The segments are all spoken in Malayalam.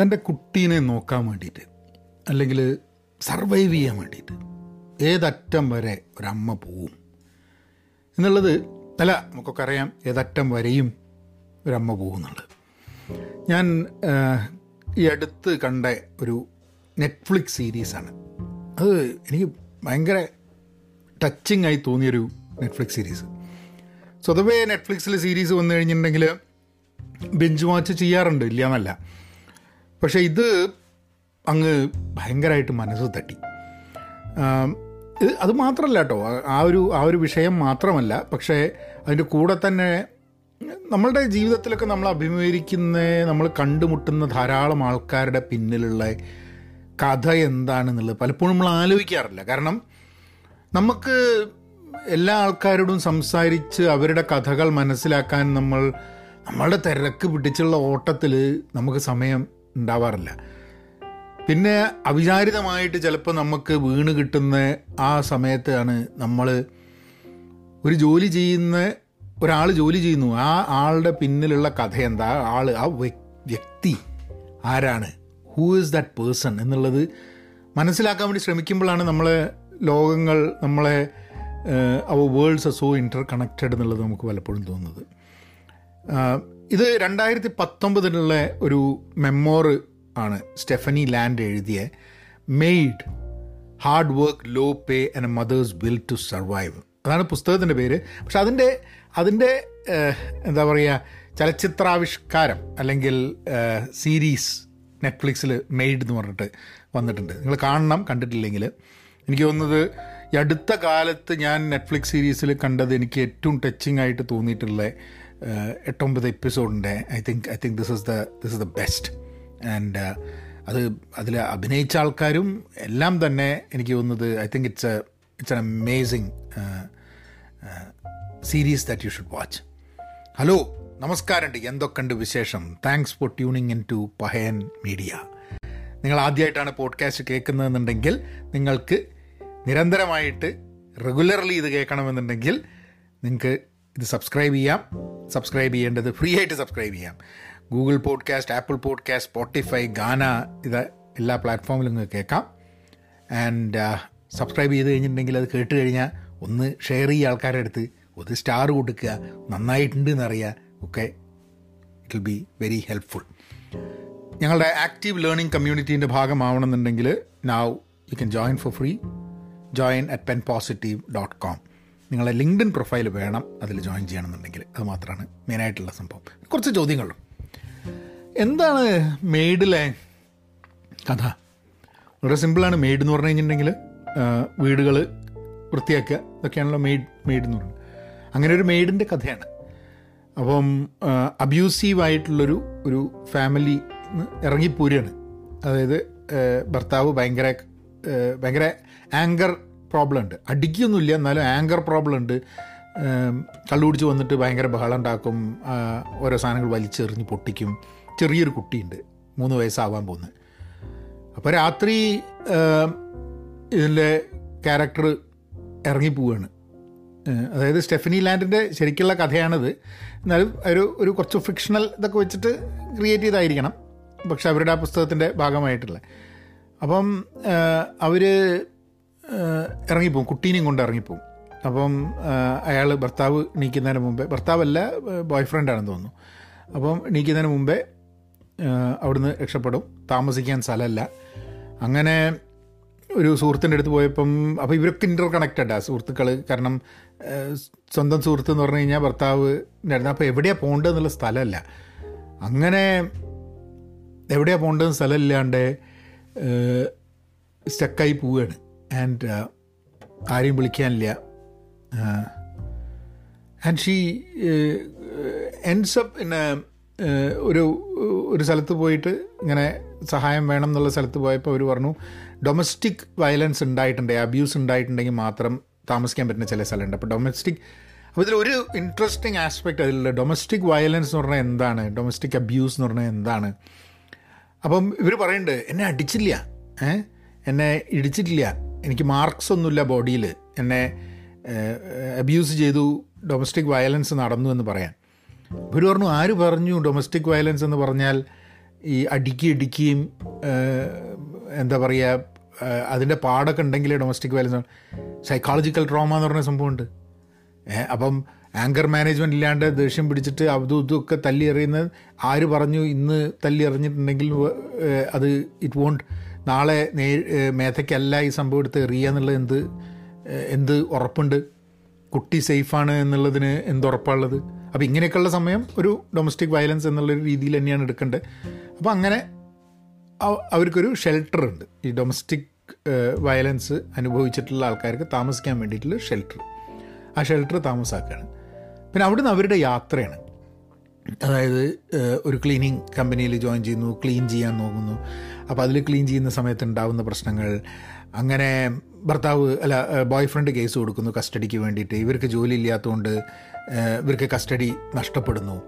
തന്റെ കുട്ടീനെ നോക്കാൻ വേണ്ടിയിട്ട് അല്ലെങ്കിൽ സർവൈവ് ചെയ്യാൻ വേണ്ടിയിട്ട് ഏതറ്റം വരെ ഒരമ്മ പോവും. എന്നുള്ളത് അല്ല നമുക്കൊക്കെ അറിയാം ഏതറ്റം വരെയും ഒരമ്മ പോകുന്നുള്ളത് ഞാൻ ഈ അടുത്ത് കണ്ട ഒരു നെറ്റ്ഫ്ലിക്സ് സീരീസാണ് അത് എനിക്ക് ഭയങ്കര ടച്ചിങ് ആയി തോന്നിയൊരു നെറ്റ്ഫ്ലിക്സ് സീരീസ് സ്വതവേ നെറ്റ്ഫ്ലിക്സിൽ സീരീസ് വന്നു കഴിഞ്ഞിട്ടുണ്ടെങ്കിൽ ബെഞ്ച് വാച്ച് ചെയ്യാറുണ്ട് ഇല്ല എന്നല്ല. പക്ഷേ ഇത് അങ്ങ് ഭയങ്കരമായിട്ട് മനസ്സ് തട്ടി. അത് മാത്രമല്ല കേട്ടോ. ആ ഒരു ആ ഒരു വിഷയം മാത്രമല്ല. പക്ഷേ അതിന്റെ കൂടെ തന്നെ നമ്മളുടെ ജീവിതത്തിലൊക്കെ നമ്മൾ അഭിമുഖീകരിക്കുന്ന നമ്മൾ കണ്ടുമുട്ടുന്ന ധാരാളം ആൾക്കാരുടെ പിന്നിലുള്ള കഥ എന്താണെന്നുള്ളത് പലപ്പോഴും നമ്മൾ ആലോചിക്കാറില്ല. കാരണം നമുക്ക് എല്ലാ ആൾക്കാരോടും സംസാരിച്ച് അവരുടെ കഥകൾ മനസ്സിലാക്കാൻ നമ്മൾ നമ്മളുടെ തിരക്ക് പിടിച്ചുള്ള ഓട്ടത്തിൽ നമുക്ക് സമയം ഉണ്ടാവാറില്ല. പിന്നെ അവിചാരിതമായിട്ട് ചിലപ്പോൾ നമുക്ക് വീണ് കിട്ടുന്ന ആ സമയത്താണ് നമ്മൾ ഒരു ജോലി ചെയ്യുന്ന ഒരാൾ ജോലി ചെയ്യുന്നു. ആ ആളുടെ പിന്നിലുള്ള കഥ എന്താ? ആൾ ആ വ്യ- വ്യക്തി ആരാണ്? ഹൂ ഈസ് ദാറ്റ് പേഴ്സൺ എന്നുള്ളത് മനസ്സിലാക്കാൻ വേണ്ടി ശ്രമിക്കുമ്പോഴാണ് നമ്മളെ ലോകങ്ങൾ നമ്മളെ അവ വേൾഡ്സ് സോ ഇന്റർ കണക്റ്റഡ് എന്നുള്ളത് നമുക്ക് പലപ്പോഴും തോന്നുന്നത്. ഇത് രണ്ടായിരത്തി പത്തൊമ്പതിലുള്ള ഒരു മെമ്മോറ് ആണ് സ്റ്റെഫനി ലാൻഡ് എഴുതിയ maid hard work low pay and mothers will to survive അതാണ് പുസ്തകത്തിന്റെ പേര്. പക്ഷെ അതിന്റെ അതിന്റെ എന്താ പറയുക ചലച്ചിത്രാവിഷ്കാരം അല്ലെങ്കിൽ സീരീസ് നെറ്റ്ഫ്ലിക്സിൽ മെയ്ഡ് എന്ന് പറഞ്ഞിട്ട് വന്നിട്ടുണ്ട്. നിങ്ങൾ കാണണം കണ്ടിട്ടില്ലെങ്കിൽ. എനിക്ക് തോന്നുന്നത് ഈ അടുത്ത കാലത്ത് ഞാൻ നെറ്റ്ഫ്ലിക്സ് സീരീസിൽ കണ്ടത് എനിക്ക് ഏറ്റവും ടച്ചിങ് ആയിട്ട് തോന്നിയിട്ടുള്ള എട്ടൊമ്പത് എപ്പിസോഡിന്റെ I think I think this is the this is the best and അത് അതിൽ അഭിനയിച്ച ആൾക്കാരും എല്ലാം തന്നെ എനിക്ക് തോന്നുന്നത് I think it's a it's an amazing series that you should watch hello നമസ്കാരമുണ്ട് എന്തൊക്കെയുണ്ട് വിശേഷം? Thanks for tuning in to Pahayan media നിങ്ങൾ ആദ്യമായിട്ടാണ് പോഡ്കാസ്റ്റ് കേൾക്കുന്നതെന്നുണ്ടെങ്കിൽ നിങ്ങൾക്ക് നിരന്തരമായിട്ട് റെഗുലർലി ഇത് കേൾക്കണമെന്നുണ്ടെങ്കിൽ നിങ്ങൾക്ക് ഇത് സബ്സ്ക്രൈബ് ചെയ്യാം. സബ്സ്ക്രൈബ് ചെയ്യേണ്ടത് ഫ്രീ ആയിട്ട് സബ്സ്ക്രൈബ് ചെയ്യാം. Google podcast Apple podcast Spotify Gaana ഇത് എല്ലാ പ്ലാറ്റ്ഫോമിലും നിങ്ങൾക്ക് കേൾക്കാം. ആൻഡ് സബ്സ്ക്രൈബ് ചെയ്ത് കഴിഞ്ഞിട്ടുണ്ടെങ്കിൽ അത് കേട്ട് കഴിഞ്ഞാൽ ഒന്ന് ഷെയർ ചെയ്യുക ആൾക്കാരുടെ അടുത്ത് ഒരു സ്റ്റാർ കൊടുക്കുക നന്നായിട്ടുണ്ട് എന്നറിയുക ഒക്കെ it will be very helpful ഞങ്ങളുടെ ആക്റ്റീവ് ലേണിംഗ് കമ്മ്യൂണിറ്റീന്റെ ഭാഗമാവണമെന്നുണ്ടെങ്കിൽ now you can join for free join at pen positive dot com നിങ്ങളെ ലിങ്ക്ഡിൻ പ്രൊഫൈൽ വേണം അതിൽ ജോയിൻ ചെയ്യണമെന്നുണ്ടെങ്കിൽ. അത് മാത്രമാണ് മെയിനായിട്ടുള്ള സംഭവം. കുറച്ച് ചോദ്യങ്ങളും എന്താണ് മെയ്ഡിലെ കഥ? വളരെ സിമ്പിളാണ്. മെയ്ഡ് എന്ന് പറഞ്ഞു കഴിഞ്ഞിട്ടുണ്ടെങ്കിൽ വീടുകൾ വൃത്തിയാക്കുക ഇതൊക്കെയാണല്ലോ മെയ്ഡ് മെയ്ഡ് എന്ന് പറയുന്നത്. അങ്ങനെ ഒരു മെയ്ഡിന്റെ കഥയാണ്. അപ്പം അബ്യൂസീവ് ആയിട്ടുള്ളൊരു ഒരു ഫാമിലി ഇറങ്ങിപ്പോരുകയാണ്. അതായത് ഭർത്താവ് ഭയങ്കര ഭയങ്കര ആങ്കർ പ്രോബ്ലം ഉണ്ട്. അടിക്കൊന്നുമില്ല എന്നാലും ആങ്കർ പ്രോബ്ലം ഉണ്ട്. കള്ളുപിടിച്ച് വന്നിട്ട് ഭയങ്കര ബഹളം ഉണ്ടാക്കും. ഓരോ സാധനങ്ങൾ വലിച്ചെറിഞ്ഞ് പൊട്ടിക്കും. ചെറിയൊരു കുട്ടിയുണ്ട് മൂന്ന് വയസ്സാവാൻ പോകുന്നത്. അപ്പോൾ രാത്രി ഇതിന്റെ ക്യാരക്ടർ ഇറങ്ങിപ്പോവുകയാണ് ഏഹ് അതായത് സ്റ്റെഫനി ലാൻഡിന്റെ ശരിക്കുള്ള കഥയാണിത്. എന്നാലും ഒരു ഒരു കുറച്ച് ഫിക്ഷണൽ ഇതൊക്കെ വെച്ചിട്ട് ക്രിയേറ്റ് ചെയ്തായിരിക്കണം. പക്ഷെ അവരുടെ ആ പുസ്തകത്തിന്റെ ഭാഗമായിട്ടുള്ള അപ്പം അവർ ഇറങ്ങിപ്പോവും കുട്ടീനെയും കൊണ്ട് ഇറങ്ങിപ്പോവും അപ്പം അയാൾ ഭർത്താവ് എണീക്കുന്നതിന് മുമ്പേ ഭർത്താവല്ല ബോയ് ഫ്രണ്ടാണെന്ന് തോന്നുന്നു. അപ്പം എണീക്കുന്നതിന് മുമ്പേ അവിടുന്ന് രക്ഷപ്പെടും. താമസിക്കാൻ സ്ഥലമല്ല അങ്ങനെ ഒരു സുഹൃത്തിന്റെ അടുത്ത് പോയപ്പം അപ്പോൾ ഇവരൊക്കെ ഇന്റർ കണക്റ്റഡ് ആ സുഹൃത്തുക്കൾ കാരണം സ്വന്തം സുഹൃത്ത് എന്ന് പറഞ്ഞു കഴിഞ്ഞാൽ ഭർത്താവ് അപ്പോൾ എവിടെയാണ് പോകേണ്ടതെന്നുള്ള സ്ഥലമല്ല. അങ്ങനെ എവിടെയാണ് പോകേണ്ടതെന്ന് സ്ഥലമില്ലാണ്ട് സ്റ്റക്കായി പോവുകയാണ്. ആൻഡ് ആരെയും വിളിക്കാനില്ല. ആൻഡ് ഷീ എൻസപ്പ് പിന്നെ ഒരു ഒരു സ്ഥലത്ത് പോയിട്ട് ഇങ്ങനെ സഹായം വേണം എന്നുള്ള സ്ഥലത്ത് പോയപ്പോൾ അവർ പറഞ്ഞു ഡൊമസ്റ്റിക് വയലൻസ് ഉണ്ടായിട്ടുണ്ടെങ്കിൽ അബ്യൂസ് ഉണ്ടായിട്ടുണ്ടെങ്കിൽ മാത്രം താമസിക്കാൻ പറ്റുന്ന ചില സ്ഥലമുണ്ട്. അപ്പോൾ ഡൊമസ്റ്റിക് അപ്പോൾ ഇതിലൊരു ഇൻട്രസ്റ്റിംഗ് ആസ്പെക്റ്റ് അതിലുള്ള ഡൊമസ്റ്റിക് വയലൻസ് എന്ന് പറഞ്ഞാൽ എന്താണ്? ഡൊമസ്റ്റിക് അബ്യൂസ് എന്ന് പറഞ്ഞാൽ എന്താണ്? അപ്പം ഇവർ പറയുന്നുണ്ട് എന്നെ അടിച്ചില്ല ഏഹ് എന്നെ ഇടിച്ചിട്ടില്ല എനിക്ക് മാർക്സ് ഒന്നുമില്ല ബോഡിയിൽ. എന്നെ അബ്യൂസ് ചെയ്തു ഡൊമസ്റ്റിക് വയലൻസ് നടന്നു എന്ന് പറയാൻ. ഇവർ പറഞ്ഞു ആര് പറഞ്ഞു ഡൊമസ്റ്റിക് വയലൻസ് എന്ന് പറഞ്ഞാൽ ഈ അടുക്കി ഇടുക്കിയും എന്താ പറയുക അതിന്റെ പാടൊക്കെ ഉണ്ടെങ്കിൽ ഡൊമസ്റ്റിക് വയലൻസ് സൈക്കോളജിക്കൽ ട്രോമ എന്ന് പറഞ്ഞ സംഭവമുണ്ട്. അപ്പം ആങ്കർ മാനേജ്മെന്റ് ഇല്ലാണ്ട് ദേഷ്യം പിടിച്ചിട്ട് അതും ഇതുമൊക്കെ തല്ലി എറിയുന്നത് ആര് പറഞ്ഞു? ഇന്ന് തല്ലി എറിഞ്ഞിട്ടുണ്ടെങ്കിൽ അത് ഇറ്റ് വോണ്ട് നാളെ നേ മേധയ്ക്കല്ല ഈ സംഭവം എടുത്ത് എറിയുക എന്നുള്ളത് എന്ത് എന്ത് ഉറപ്പുണ്ട്? കുട്ടി സേഫാണ് എന്നുള്ളതിന് എന്ത് ഉറപ്പാണുള്ളത്? അപ്പോൾ ഇങ്ങനെയൊക്കെയുള്ള സമയം ഒരു ഡൊമസ്റ്റിക് വയലൻസ് എന്നുള്ള ഒരു രീതിയിൽ തന്നെയാണ് എടുക്കേണ്ടത്. അപ്പോൾ അങ്ങനെ അവർക്കൊരു ഷെൽട്ടർ ഉണ്ട്. ഈ ഡൊമസ്റ്റിക് വയലൻസ് അനുഭവിച്ചിട്ടുള്ള ആൾക്കാർക്ക് താമസിക്കാൻ വേണ്ടിയിട്ടുള്ള ഷെൽട്ടർ ആ ഷെൽട്ടർ താമസാക്കുകയാണ് പിന്നെ അവിടുന്ന് അവരുടെ യാത്രയാണ്. അതായത് ഒരു ക്ലീനിങ് കമ്പനിയിൽ ജോയിൻ ചെയ്യുന്നു ക്ലീൻ ചെയ്യാൻ നോക്കുന്നു. അപ്പോൾ അതിൽ ക്ലീൻ ചെയ്യുന്ന സമയത്ത് ഉണ്ടാകുന്ന പ്രശ്നങ്ങൾ. അങ്ങനെ ഭർത്താവ് അല്ല ബോയ് ഫ്രണ്ട് കേസ് കൊടുക്കുന്നു കസ്റ്റഡിക്ക് വേണ്ടിയിട്ട്. ഇവർക്ക് ജോലി ഇല്ലാത്തതുകൊണ്ട് ഇവർക്ക് കസ്റ്റഡി നഷ്ടപ്പെടുന്നു.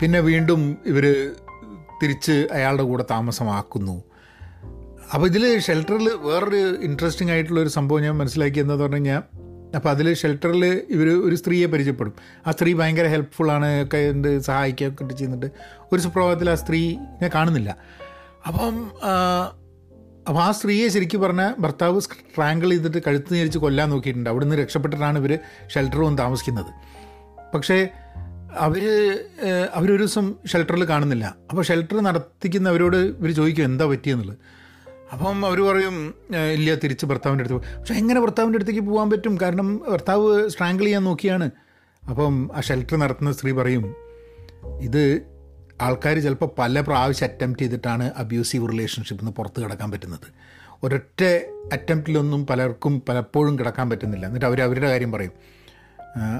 പിന്നെ വീണ്ടും ഇവർ തിരിച്ച് അയാളുടെ കൂടെ താമസമാക്കുന്നു. അപ്പോൾ ഇതിൽ ഷെൽട്ടറിൽ വേറൊരു ഇൻട്രസ്റ്റിംഗ് ആയിട്ടുള്ള ഒരു സംഭവം ഞാൻ മനസ്സിലാക്കിയെന്ന് പറഞ്ഞു കഴിഞ്ഞാൽ അപ്പോൾ അതിൽ ഷെൽട്ടറിൽ ഇവർ ഒരു സ്ത്രീയെ പരിചയപ്പെടും. ആ സ്ത്രീ ഭയങ്കര ഹെൽപ്ഫുള്ളാണ് ഒക്കെ ഉണ്ട് സഹായിക്കുകയൊക്കെ ചെയ്യുന്നുണ്ട്. ഒരു സുപ്രഭാതത്തിൽ ആ സ്ത്രീനെ കാണുന്നില്ല. അപ്പം അപ്പം ആ സ്ത്രീയെ ശരിക്കും പറഞ്ഞാൽ ഭർത്താവ് സ്ട്രാങ്കിൾ ചെയ്തിട്ട് കഴുത്ത് നേരിച്ച് കൊല്ലാൻ നോക്കിയിട്ടുണ്ട്. അവിടുന്ന് രക്ഷപ്പെട്ടിട്ടാണ് ഇവർ ഷെൽട്ടർ വന്ന് താമസിക്കുന്നത്. പക്ഷേ അവർ അവരൊരു ദിവസം ഷെൽട്ടറിൽ കാണുന്നില്ല. അപ്പോൾ ഷെൽട്ടർ നടത്തിക്കുന്നവരോട് ഇവർ ചോദിക്കും എന്താ പറ്റിയെന്നുള്ളത്? അപ്പം അവർ പറയും "ഏഹ്, ഇല്ല തിരിച്ച് ഭർത്താവിന്റെ അടുത്ത് പോകും പക്ഷേ എങ്ങനെ ഭർത്താവിന്റെ അടുത്തേക്ക് പോകാൻ പറ്റും? കാരണം ഭർത്താവ് സ്ട്രാങ്കിൾ ചെയ്യാൻ നോക്കിയാണ്. അപ്പം ആ ഷെൽട്ടർ നടത്തുന്ന സ്ത്രീ പറയും ഇത് ആൾക്കാർ ചിലപ്പോൾ പല പ്രാവശ്യം അറ്റംപ്റ്റ് ചെയ്തിട്ടാണ് അബ്യൂസീവ് റിലേഷൻഷിപ്പിൽ നിന്ന് പുറത്ത് കിടക്കാൻ പറ്റുന്നത്. ഒരൊറ്റ അറ്റംപ്റ്റിലൊന്നും പലർക്കും പലപ്പോഴും കിടക്കാൻ പറ്റുന്നില്ല. എന്നിട്ട് അവർ അവരുടെ കാര്യം പറയും.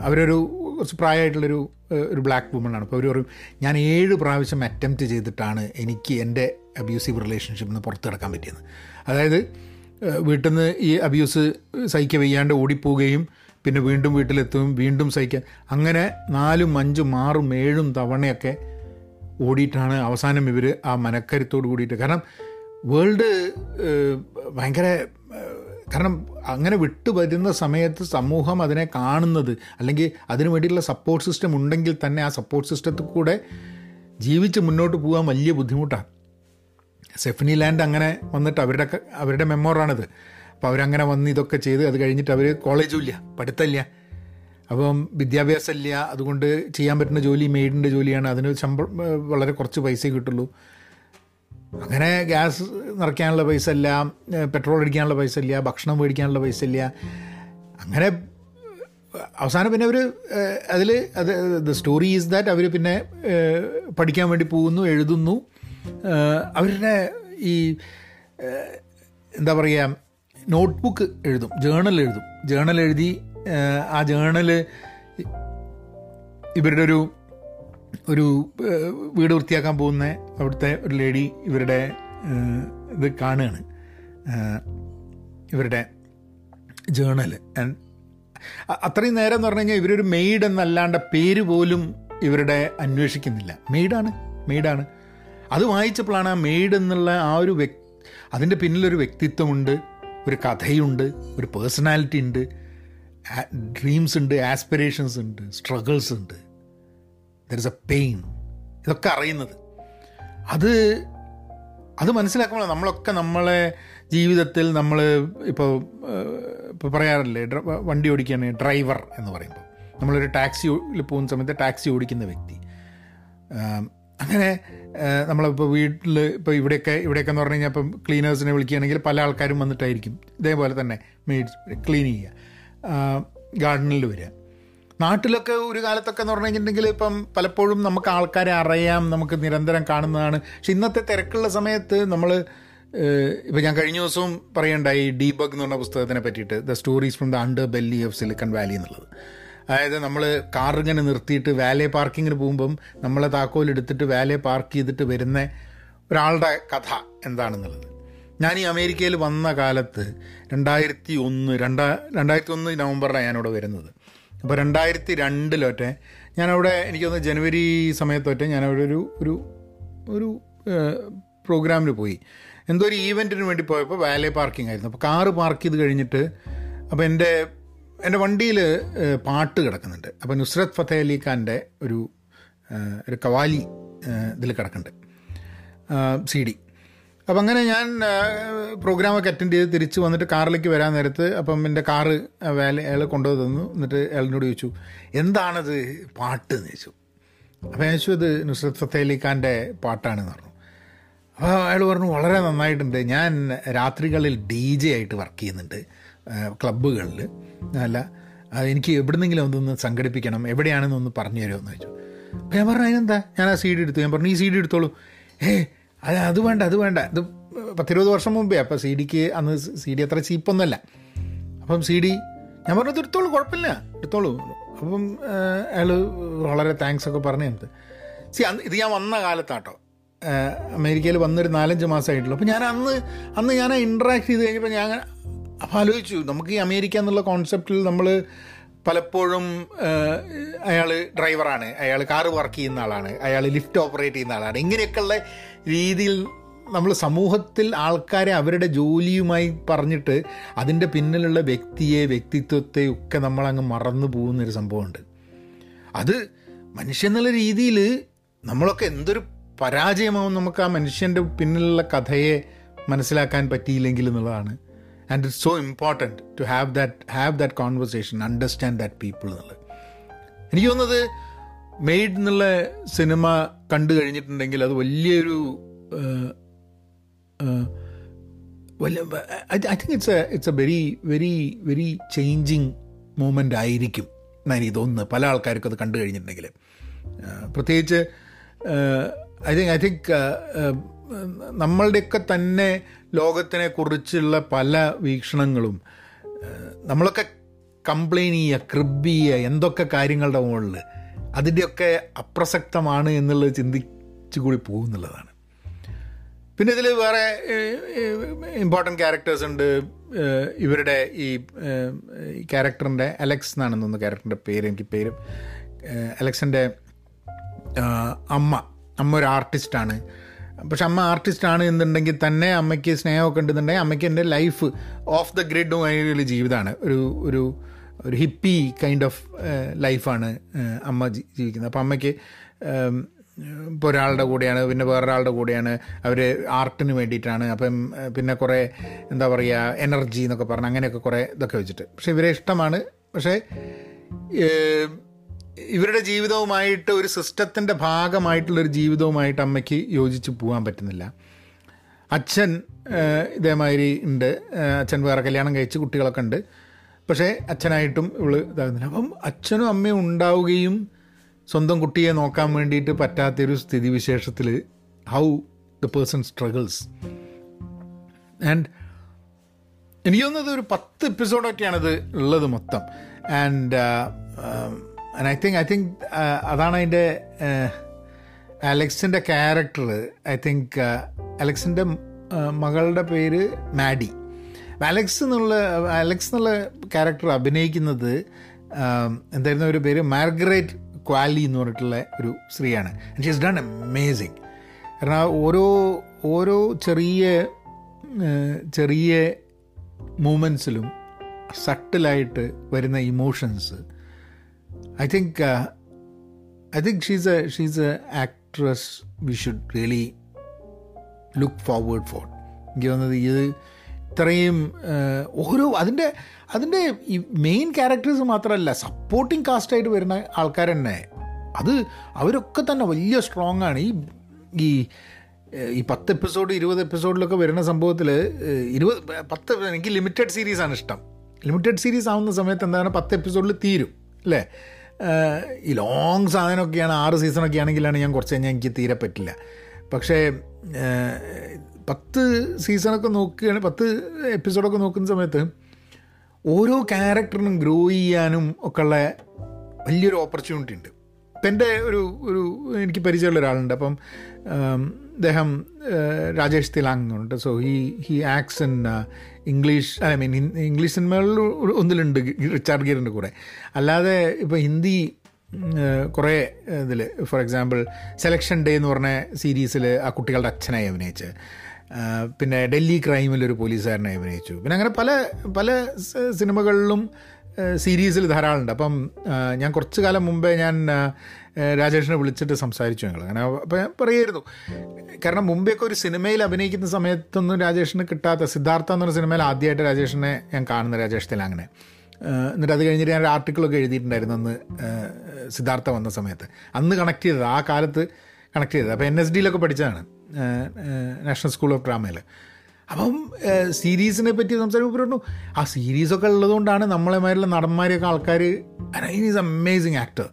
അവരൊരു കുറച്ച് പ്രായമായിട്ടുള്ളൊരു ഒരു ബ്ലാക്ക് വുമൺ ആണ്. അപ്പോൾ അവർ പറയും ഞാൻ ഏഴ് പ്രാവശ്യം അറ്റംപ്റ്റ് ചെയ്തിട്ടാണ് എനിക്ക് എന്റെ അബ്യൂസീവ് റിലേഷൻഷിപ്പിൽ നിന്ന് പുറത്ത് കിടക്കാൻ പറ്റിയത്. അതായത് വീട്ടിൽ നിന്ന് ഈ അബ്യൂസ് സഹിക്ക വയ്യാണ്ട് ഓടിപ്പോവുകയും പിന്നെ വീണ്ടും വീട്ടിലെത്തും വീണ്ടും സഹിക്കാൻ അങ്ങനെ നാലും അഞ്ചും ആറും ഏഴും തവണയൊക്കെ ഓടിയിട്ടാണ് അവസാനം ഇവർ ആ മനക്കരുത്തോട് കൂടിയിട്ട്. കാരണം വേൾഡ് ഭയങ്കര കാരണം അങ്ങനെ വിട്ടു വരുന്ന സമയത്ത് സമൂഹം അതിനെ കാണുന്നത് അല്ലെങ്കിൽ അതിനു വേണ്ടിയിട്ടുള്ള സപ്പോർട്ട് സിസ്റ്റം ഉണ്ടെങ്കിൽ തന്നെ ആ സപ്പോർട്ട് സിസ്റ്റത്തിൽ കൂടെ ജീവിച്ച് മുന്നോട്ട് പോകാൻ വലിയ ബുദ്ധിമുട്ടാണ്. സെഫനി ലാൻഡ് അങ്ങനെ വന്നിട്ട് അവരുടെ അവരുടെ മെമ്മോറാണിത് അപ്പോൾ അവരങ്ങനെ വന്ന് ഇതൊക്കെ ചെയ്ത് അത് കഴിഞ്ഞിട്ട് അവർ കോളേജും ഇല്ല പഠിത്തമില്ല അപ്പം വിദ്യാഭ്യാസം ഇല്ല അതുകൊണ്ട് ചെയ്യാൻ പറ്റുന്ന ജോലി മെയ്ഡിന്റെ ജോലിയാണ്. അതിന് ശമ്പളം വളരെ കുറച്ച് പൈസ കിട്ടുള്ളൂ. അങ്ങനെ ഗ്യാസ് നിറയ്ക്കാനുള്ള പൈസ ഇല്ല പെട്രോൾ അടിക്കാനുള്ള പൈസ ഇല്ല ഭക്ഷണം മേടിക്കാനുള്ള പൈസ ഇല്ല. അങ്ങനെ അവസാനം പിന്നെ അവർ അതിൽ അത് ദ സ്റ്റോറി ഈസ് ദാറ്റ് അവർ പിന്നെ പഠിക്കാൻ വേണ്ടി പോകുന്നു എഴുതുന്നു. അവരുടെ ഈ എന്താ പറയുക നോട്ട്ബുക്ക് എഴുതും ജേണൽ എഴുതും. ജേണൽ എഴുതി ആ ജേണൽ ഇവരുടെ ഒരു ഒരു വീട് വൃത്തിയാക്കാൻ പോകുന്ന അവിടുത്തെ ഒരു ലേഡി ഇവരുടെ ഇത് കാണുകയാണ്. ഇവരുടെ ജേണൽ അത്രയും നേരം എന്ന് പറഞ്ഞു കഴിഞ്ഞാൽ ഇവരൊരു മെയ്ഡ് എന്നല്ലാണ്ട് പേര് പോലും ഇവരുടെ അന്വേഷിക്കുന്നില്ല. മെയ്ഡാണ് മെയ്ഡാണ്. അത് വായിച്ചപ്പോഴാണ് ആ മെയ്ഡ് എന്നുള്ള ആ ഒരു വ്യക്തി അതിന്റെ പിന്നിലൊരു വ്യക്തിത്വമുണ്ട് ഒരു കഥയുണ്ട് ഒരു പേഴ്സണാലിറ്റി ഉണ്ട്. ഡ്രീംസ് ഉണ്ട് ആസ്പിറേഷൻസ് ഉണ്ട് സ്ട്രഗിൾസ് ഉണ്ട്. ദർ ഇസ് എ പെയിൻ ഇതൊക്കെ അറിയുന്നത്. അത് അത് മനസ്സിലാക്കുമ്പോൾ നമ്മളൊക്കെ നമ്മളെ ജീവിതത്തിൽ നമ്മൾ ഇപ്പോൾ ഇപ്പോൾ പറയാറില്ലേ വണ്ടി ഓടിക്കുകയാണ് ഡ്രൈവർ എന്ന് പറയുമ്പോൾ. നമ്മളൊരു ടാക്സിയിൽ പോകുന്ന സമയത്ത് ടാക്സി ഓടിക്കുന്ന വ്യക്തി. അങ്ങനെ നമ്മളിപ്പോൾ വീട്ടിൽ ഇപ്പോൾ ഇവിടെയൊക്കെ ഇവിടെയൊക്കെ എന്ന് പറഞ്ഞു കഴിഞ്ഞാൽ ഇപ്പം ക്ലീനേഴ്സിനെ വിളിക്കുകയാണെങ്കിൽ പല ആൾക്കാരും വന്നിട്ടായിരിക്കും. ഇതേപോലെ തന്നെ മെയ്ഡ് ക്ലീൻ ചെയ്യുക. ഗാർഡനിൽ വരിക. നാട്ടിലൊക്കെ ഒരു കാലത്തൊക്കെ എന്ന് പറഞ്ഞു കഴിഞ്ഞിട്ടുണ്ടെങ്കിൽ ഇപ്പം പലപ്പോഴും നമുക്ക് ആൾക്കാരെ അറിയാം നമുക്ക് നിരന്തരം കാണുന്നതാണ്. പക്ഷെ ഇന്നത്തെ തിരക്കുള്ള സമയത്ത് നമ്മൾ ഇപ്പം ഞാൻ കഴിഞ്ഞ ദിവസവും പറയണ്ടായി ഡീബഗ് എന്ന് പറഞ്ഞ പുസ്തകത്തിനെ പറ്റിയിട്ട് the stories from the underbelly of Silicon Valley എന്നുള്ളത്. അതായത് നമ്മൾ കാർ ഇങ്ങനെ നിർത്തിയിട്ട് വാലേ പാർക്കിങ്ങിന് പോകുമ്പം നമ്മളെ താക്കോൽ എടുത്തിട്ട് വാലേ പാർക്ക് ചെയ്തിട്ട് വരുന്ന ഒരാളുടെ കഥ എന്താണെന്നുള്ളത്. ഞാൻ ഈ അമേരിക്കയിൽ വന്ന കാലത്ത് രണ്ടായിരത്തി ഒന്ന് രണ്ടാ രണ്ടായിരത്തി ഒന്ന് നവംബറിലാണ് ഞാനിവിടെ വരുന്നത്. അപ്പോൾ രണ്ടായിരത്തി രണ്ടിലൊറ്റെ ഞാനവിടെ എനിക്കൊന്ന് ജനുവരി സമയത്തൊറ്റെ ഞാനവിടെ ഒരു ഒരു ഒരു പ്രോഗ്രാമിന് പോയി. എന്തോ ഒരു ഈവന്റിന് വേണ്ടി പോയപ്പോൾ വാലേ പാർക്കിംഗ് ആയിരുന്നു. അപ്പോൾ കാറ് പാർക്ക് ചെയ്ത് കഴിഞ്ഞിട്ട് അപ്പോൾ എന്റെ എന്റെ വണ്ടിയിൽ പാട്ട് കിടക്കുന്നുണ്ട്. അപ്പോൾ നുസ്രത് ഫത്തേ അലി ഖാന്റെ ഒരു ഒരു കവാലി ഇതിൽ കിടക്കുന്നുണ്ട്. C D. അപ്പം അങ്ങനെ ഞാൻ പ്രോഗ്രാമൊക്കെ അറ്റൻഡ് ചെയ്ത് തിരിച്ച് വന്നിട്ട് കാറിലേക്ക് വരാൻ നേരത്ത് അപ്പം എന്റെ കാറ് വേല അയാൾ കൊണ്ടുപോയി തന്നു. എന്നിട്ട് അയാളിനോട് ചോദിച്ചു എന്താണത് പാട്ട്? എന്ന് ചോദിച്ചു. അപ്പോൾ ഞാൻ ചോദിച്ചു ഇത് നുസ്രത് ഫത്തേ അലി ഖാന്റെ പാട്ടാണെന്ന് പറഞ്ഞു. അപ്പോൾ അയാൾ പറഞ്ഞു വളരെ നന്നായിട്ടുണ്ട്. ഞാൻ രാത്രികളിൽ ഡി ജെ ആയിട്ട് വർക്ക് ചെയ്യുന്നുണ്ട് ക്ലബ്ബുകളിൽ. അല്ല എനിക്ക് എവിടുന്നെങ്കിലും ഒന്നൊന്ന് സംഘടിപ്പിക്കണം എവിടെയാണെന്ന് ഒന്ന് പറഞ്ഞു തരുമോ? എന്ന് ചോദിച്ചു. അപ്പോൾ ഞാൻ പറഞ്ഞു അതിനെന്താ? ഞാൻ ആ സി ഡി എടുത്തു. ഞാൻ പറഞ്ഞു ഈ സി ഡി എടുത്തോളൂ. ഏ അത് അത് വേണ്ട അത് വേണ്ട. ഇത് പത്തിരുപത് വർഷം മുമ്പേ. അപ്പോൾ സി ഡിക്ക് അന്ന് സി ഡി അത്ര ചീപ്പൊന്നുമല്ല അപ്പം സി ഡി ഞാൻ പറഞ്ഞത് "ഇത് എടുത്തോളൂ കുഴപ്പമില്ല. എടുത്തോളൂ. അപ്പം അയാൾ വളരെ താങ്ക്സ് ഒക്കെ പറഞ്ഞു തന്നത്. സി അന്ന് ഇത് ഞാൻ വന്ന കാലത്താട്ടോ. അമേരിക്കയിൽ വന്നൊരു നാലഞ്ച് മാസമായിട്ടുള്ളൂ. അപ്പോൾ ഞാൻ അന്ന് അന്ന് ഞാൻ ഇൻട്രാക്ട് ചെയ്ത് കഴിഞ്ഞപ്പോൾ ഞാൻ അപ്പോൾ ആലോചിച്ചു നമുക്ക് ഈ അമേരിക്ക എന്നുള്ള കോൺസെപ്റ്റിൽ നമ്മൾ പലപ്പോഴും അയാൾ ഡ്രൈവറാണ് അയാൾ കാറ് വർക്ക് ചെയ്യുന്ന ആളാണ്. അയാൾ ലിഫ്റ്റ് ഓപ്പറേറ്റ് ചെയ്യുന്ന ആളാണ്. ഇങ്ങനെയൊക്കെയുള്ള രീതിയിൽ നമ്മൾ സമൂഹത്തിൽ ആൾക്കാരെ അവരുടെ ജോലിയുമായി പറഞ്ഞിട്ട് അതിന്റെ പിന്നിലുള്ള വ്യക്തിയെ വ്യക്തിത്വത്തെ ഒക്കെ നമ്മളങ്ങ് മറന്നു പോകുന്നൊരു സംഭവമുണ്ട്. അത് മനുഷ്യൻ എന്നുള്ള രീതിയിൽ നമ്മളൊക്കെ എന്തൊരു പരാജയമാവും നമുക്ക് ആ മനുഷ്യന്റെ പിന്നിലുള്ള കഥയെ മനസ്സിലാക്കാൻ പറ്റിയില്ലെങ്കിൽ എന്നുള്ളതാണ്. And it's so important to have that have that conversation understand that people എന്നുള്ളത്. എനിക്ക് തോന്നുന്നത് മെയ്ഡ് എന്നുള്ള സിനിമ കണ്ടു കഴിഞ്ഞിട്ടുണ്ടെങ്കിൽ അത് വലിയൊരു I think it's a it's a very very very changing moment ആയിരിക്കും. എന്നാണ് ഇതൊന്ന് പല ആൾക്കാർക്കും അത് കണ്ടു കഴിഞ്ഞിട്ടുണ്ടെങ്കിൽ. പ്രത്യേകിച്ച് ഐ തിങ്ക് ഐ തിങ്ക് നമ്മളുടെയൊക്കെ തന്നെ ലോകത്തിനെ കുറിച്ചുള്ള പല വീക്ഷണങ്ങളും നമ്മളൊക്കെ കംപ്ലെയിൻ ചെയ്യുക ക്രിബ് ചെയ്യുക എന്തൊക്കെ കാര്യങ്ങളുടെ മുകളിൽ അതിന്റെയൊക്കെ അപ്രസക്തമാണ് എന്നുള്ളത് ചിന്തിച്ചു കൂടി പോകുന്നുള്ളതാണ്. പിന്നെ ഇതിൽ വേറെ ഇമ്പോർട്ടന്റ് ക്യാരക്ടേഴ്സ് ഉണ്ട്. ഇവരുടെ ഈ ക്യാരക്ടറിന്റെ അലക്സ് എന്നാണ് തോന്നുന്നു ക്യാരക്ടറിന്റെ പേര് എനിക്ക് പേര്. അലക്സിന്റെ അമ്മ. അമ്മ ഒരു ആർട്ടിസ്റ്റാണ് പക്ഷെ അമ്മ ആർട്ടിസ്റ്റാണ് എന്നുണ്ടെങ്കിൽ തന്നെ അമ്മയ്ക്ക് സ്നേഹമൊക്കെ ഉണ്ടെന്നുണ്ടെങ്കിൽ അമ്മയ്ക്ക് എന്റെ ലൈഫ് ഓഫ് ദ ഗ്രിഡുമായുള്ള ജീവിതമാണ്. ഒരു ഒരു ഒരു ഹിപ്പി കൈൻഡ് ഓഫ് ലൈഫാണ് അമ്മ ജീവിക്കുന്നത്. അപ്പം അമ്മയ്ക്ക് ഇപ്പോൾ ഒരാളുടെ കൂടെയാണ് പിന്നെ വേറൊരാളുടെ കൂടെയാണ് അവർ ആർട്ടിന് വേണ്ടിയിട്ടാണ്. അപ്പം പിന്നെ കുറേ എന്താ പറയുക എനർജി എന്നൊക്കെ പറഞ്ഞ് അങ്ങനെയൊക്കെ കുറേ ഇതൊക്കെ വെച്ചിട്ട്. പക്ഷെ ഇവരെ ഇഷ്ടമാണ്. പക്ഷേ ഇവരുടെ ജീവിതവുമായിട്ട് ഒരു സിസ്റ്റത്തിന്റെ ഭാഗമായിട്ടുള്ളൊരു ജീവിതവുമായിട്ട് അമ്മയ്ക്ക് യോജിച്ച് പോകാൻ പറ്റുന്നില്ല. അച്ഛൻ ഇതേമാതിരി ഉണ്ട്. അച്ഛൻ വേറെ കല്യാണം കഴിച്ച് കുട്ടികളൊക്കെ ഉണ്ട്. പക്ഷേ അച്ഛനായിട്ടും ഇവൾ ഇതാകുന്നില്ല. അപ്പം അച്ഛനും അമ്മയും ഉണ്ടാവുകയും സ്വന്തം കുട്ടിയെ നോക്കാൻ വേണ്ടിയിട്ട് പറ്റാത്തൊരു സ്ഥിതിവിശേഷത്തിൽ how the person struggles and എനിക്ക് തോന്നുന്നത് ഒരു പത്ത് എപ്പിസോഡൊക്കെയാണിത് ഉള്ളത് മൊത്തം. And and I think I think അതാണ് അതിന്റെ അലക്സിന്റെ ക്യാരക്ടർ ഐ തിങ്ക് അലക്സിന്റെ മകളുടെ പേര് മാഡി. അലക്സ് എന്നുള്ള അലക്സ് എന്നുള്ള ക്യാരക്ടർ അഭിനയിക്കുന്നത് എന്തായിരുന്നു ഒരു പേര്? മാർഗ്രേറ്റ് ക്വാലി എന്ന് പറഞ്ഞിട്ടുള്ള ഒരു സ്ത്രീയാണ്. ആൻഡ് ഷീസ് ഡൺ അമേസിങ് കാരണം ഓരോ ഓരോ ചെറിയ ചെറിയ മൂമെൻസിലും സട്ടിലായിട്ട് വരുന്ന emotions I think I think she's a she's a actress we should really look forward for എനിക്ക് തോന്നുന്നത് ഇത് ഇത്രയും ഓരോ അതിന്റെ അതിന്റെ ഈ മെയിൻ ക്യാരക്ടേഴ്സ് മാത്രമല്ല സപ്പോർട്ടിങ് കാസ്റ്റായിട്ട് വരുന്ന ആൾക്കാർ തന്നെ അത് അവരൊക്കെ തന്നെ വലിയ സ്ട്രോങ് ആണ്. ഈ ഈ ഈ പത്ത് എപ്പിസോഡ് ഇരുപത് എപ്പിസോഡിലൊക്കെ വരുന്ന സംഭവത്തിൽ ഇരുപത് പത്ത് എനിക്ക് ലിമിറ്റഡ് സീരീസാണ് ഇഷ്ടം. ലിമിറ്റഡ് സീരീസ് ആവുന്ന സമയത്ത് എന്താണ് പത്ത് എപ്പിസോഡിൽ തീരും അല്ലേ? ഈ ലോങ് സാധനമൊക്കെയാണ് ആറ് സീസണൊക്കെ ആണെങ്കിലാണ് ഞാൻ കുറച്ച് കഴിഞ്ഞാൽ എനിക്ക് തീരെ പറ്റില്ല. പക്ഷേ പത്ത് സീസണൊക്കെ നോക്കുകയാണ് പത്ത് എപ്പിസോഡൊക്കെ നോക്കുന്ന സമയത്ത് ഓരോ ക്യാരക്ടറിനും ഗ്രോ ചെയ്യാനും ഒക്കെ ഉള്ള വലിയൊരു ഓപ്പർച്യൂണിറ്റി ഉണ്ട്. ഇപ്പം എന്റെ ഒരു ഒരു എനിക്ക് പരിചയമുള്ള ഒരാളുണ്ട്. അപ്പം അദ്ദേഹം രാജേഷ് തിലാങ് പറഞ്ഞിട്ട്. So he he asks in English I mean English സിനിമകളിൽ ഒന്നിലുണ്ട് റിച്ചാർഡ് ഗീറിന്റെ കൂടെ. അല്ലാതെ ഇപ്പോൾ ഹിന്ദി കുറേ ഇതിൽ ഫോർ എക്സാമ്പിൾ സെലക്ഷൻ ഡേ എന്ന് പറഞ്ഞ സീരീസിൽ ആ കുട്ടികളുടെ അച്ഛനായി അഭിനയിച്ച് പിന്നെ ഡൽഹി ക്രൈമിലൊരു പോലീസുകാരനെ അഭിനയിച്ചു. പിന്നെ അങ്ങനെ പല പല സിനിമകളിലും സീരീസിൽ ധാരാളമുണ്ട്. അപ്പം ഞാൻ കുറച്ച് കാലം മുമ്പേ ഞാൻ രാജേഷിനെ വിളിച്ചിട്ട് സംസാരിച്ചു ഞങ്ങൾ. അങ്ങനെ അപ്പം ഞാൻ പറയായിരുന്നു. കാരണം മുമ്പെയൊക്കെ ഒരു സിനിമയിൽ അഭിനയിക്കുന്ന സമയത്തൊന്നും രാജേഷിന് കിട്ടാത്ത സിദ്ധാർത്ഥ എന്നൊരു സിനിമയിൽ ആദ്യമായിട്ട് രാജേഷിനെ ഞാൻ കാണുന്ന രാജേഷ് ഏഹ്, എന്നിട്ട് അത് കഴിഞ്ഞിട്ട് ഞാൻ ആർട്ടിക്കിളൊക്കെ എഴുതിയിട്ടുണ്ടായിരുന്നു അന്ന് സിദ്ധാർത്ഥ വന്ന സമയത്ത്. അന്ന് കണക്ട് ചെയ്തത് ആ കാലത്ത് കണക്ട് ചെയ്തത്. അപ്പോൾ എൻ എസ് ഡിയിലൊക്കെ പഠിച്ചതാണ്. നാഷണൽ സ്കൂൾ ഓഫ് ഡ്രാമയിൽ. അപ്പം സീരീസിനെ പറ്റി സംസാരിക്കുമ്പോൾ പറഞ്ഞു ആ സീരീസൊക്കെ ഉള്ളതുകൊണ്ടാണ് നമ്മളെ മാതിരിയുള്ള നടന്മാരെയൊക്കെ ആൾക്കാർ ഈസ് അമേസിങ് ആക്ടർ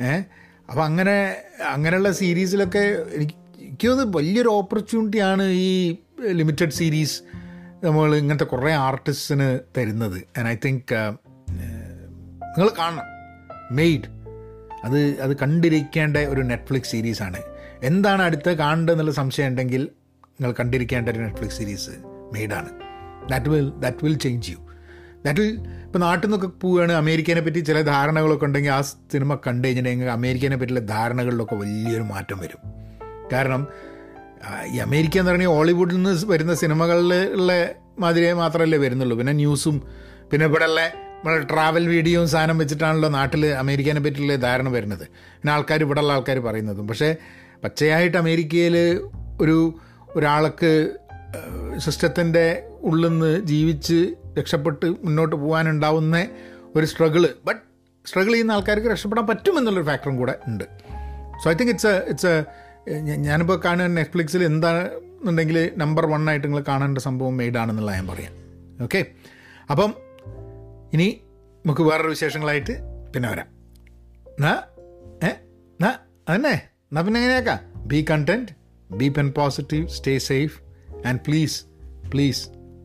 ഏഹ് അപ്പം അങ്ങനെ അങ്ങനെയുള്ള സീരീസിലൊക്കെ എനിക്ക് എനിക്ക് തോന്നുന്നു വലിയൊരു ഓപ്പർച്യൂണിറ്റിയാണ് ഈ ലിമിറ്റഡ് സീരീസ് നമ്മൾ ഇങ്ങനത്തെ കുറേ ആർട്ടിസ്റ്റിന് തരുന്നത്. ആൻഡ് ഐ തിങ്ക് നിങ്ങൾ കാണണം. മെയ്ഡ് അത് അത് കണ്ടിരിക്കേണ്ട ഒരു നെറ്റ്ഫ്ലിക്സ് സീരീസാണ് എന്താണ് അടുത്ത് കാണേണ്ടതെന്നുള്ള സംശയം ഉണ്ടെങ്കിൽ നിങ്ങൾ കണ്ടിരിക്കേണ്ട ഒരു Netflix series മെയ്ഡാണ് that will that will change you that will ഇപ്പോൾ നാട്ടിൽ നിന്നൊക്കെ പോവുകയാണ്. അമേരിക്കനെ പറ്റി ചില ധാരണകളൊക്കെ ഉണ്ടെങ്കിൽ ആ സിനിമ കണ്ടു കഴിഞ്ഞിട്ടുണ്ടെങ്കിൽ അമേരിക്കനെ പറ്റിയുള്ള ധാരണകളിലൊക്കെ വലിയൊരു മാറ്റം വരും. കാരണം ഈ അമേരിക്ക എന്ന് പറഞ്ഞാൽ ഹോളിവുഡിൽ നിന്ന് വരുന്ന സിനിമകളിലുള്ള മാതിരിയെ മാത്രമല്ലേ വരുന്നുള്ളൂ. പിന്നെ ന്യൂസും പിന്നെ ഇവിടെ ഉള്ള നമ്മുടെ ട്രാവൽ വീഡിയോയും സാധനം വെച്ചിട്ടാണല്ലോ നാട്ടിൽ അമേരിക്കനെ പറ്റിയുള്ള ധാരണ വരുന്നത്. പിന്നെ ആൾക്കാർ ഇവിടെ ഉള്ള ആൾക്കാർ പറയുന്നതും. പക്ഷേ പച്ചയായിട്ട് അമേരിക്കയിൽ ഒരു ഒരാൾക്ക് സിസ്റ്റത്തിന്റെ ഉള്ളിൽ നിന്ന് ജീവിച്ച് രക്ഷപ്പെട്ട് മുന്നോട്ട് പോകാനുണ്ടാവുന്ന ഒരു സ്ട്രഗിൾ. ബട്ട് സ്ട്രഗിൾ ചെയ്യുന്ന ആൾക്കാർക്ക് രക്ഷപ്പെടാൻ പറ്റുമെന്നുള്ളൊരു ഫാക്ടറും കൂടെ ഉണ്ട്. So I think it's it's ഞാനിപ്പോൾ കാണുക നെറ്റ്ഫ്ലിക്സിൽ എന്താണെന്നുണ്ടെങ്കിൽ നമ്പർ വൺ ആയിട്ട് നിങ്ങൾ കാണേണ്ട സംഭവം മെയ്ഡാണെന്നുള്ള ഞാൻ പറയാം. ഓക്കെ? അപ്പം ഇനി നമുക്ക് വേറൊരു വിശേഷങ്ങളായിട്ട് പിന്നെ വരാം. എന്നാ ഏ എന്നാ അതന്നെ? എന്നാ പിന്നെ എങ്ങനെയാക്കാം? Be content be pen positive stay safe and please please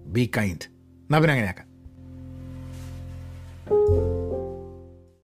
be kind എന്നാ പിന്നെ എങ്ങനെയാക്കാം? thank you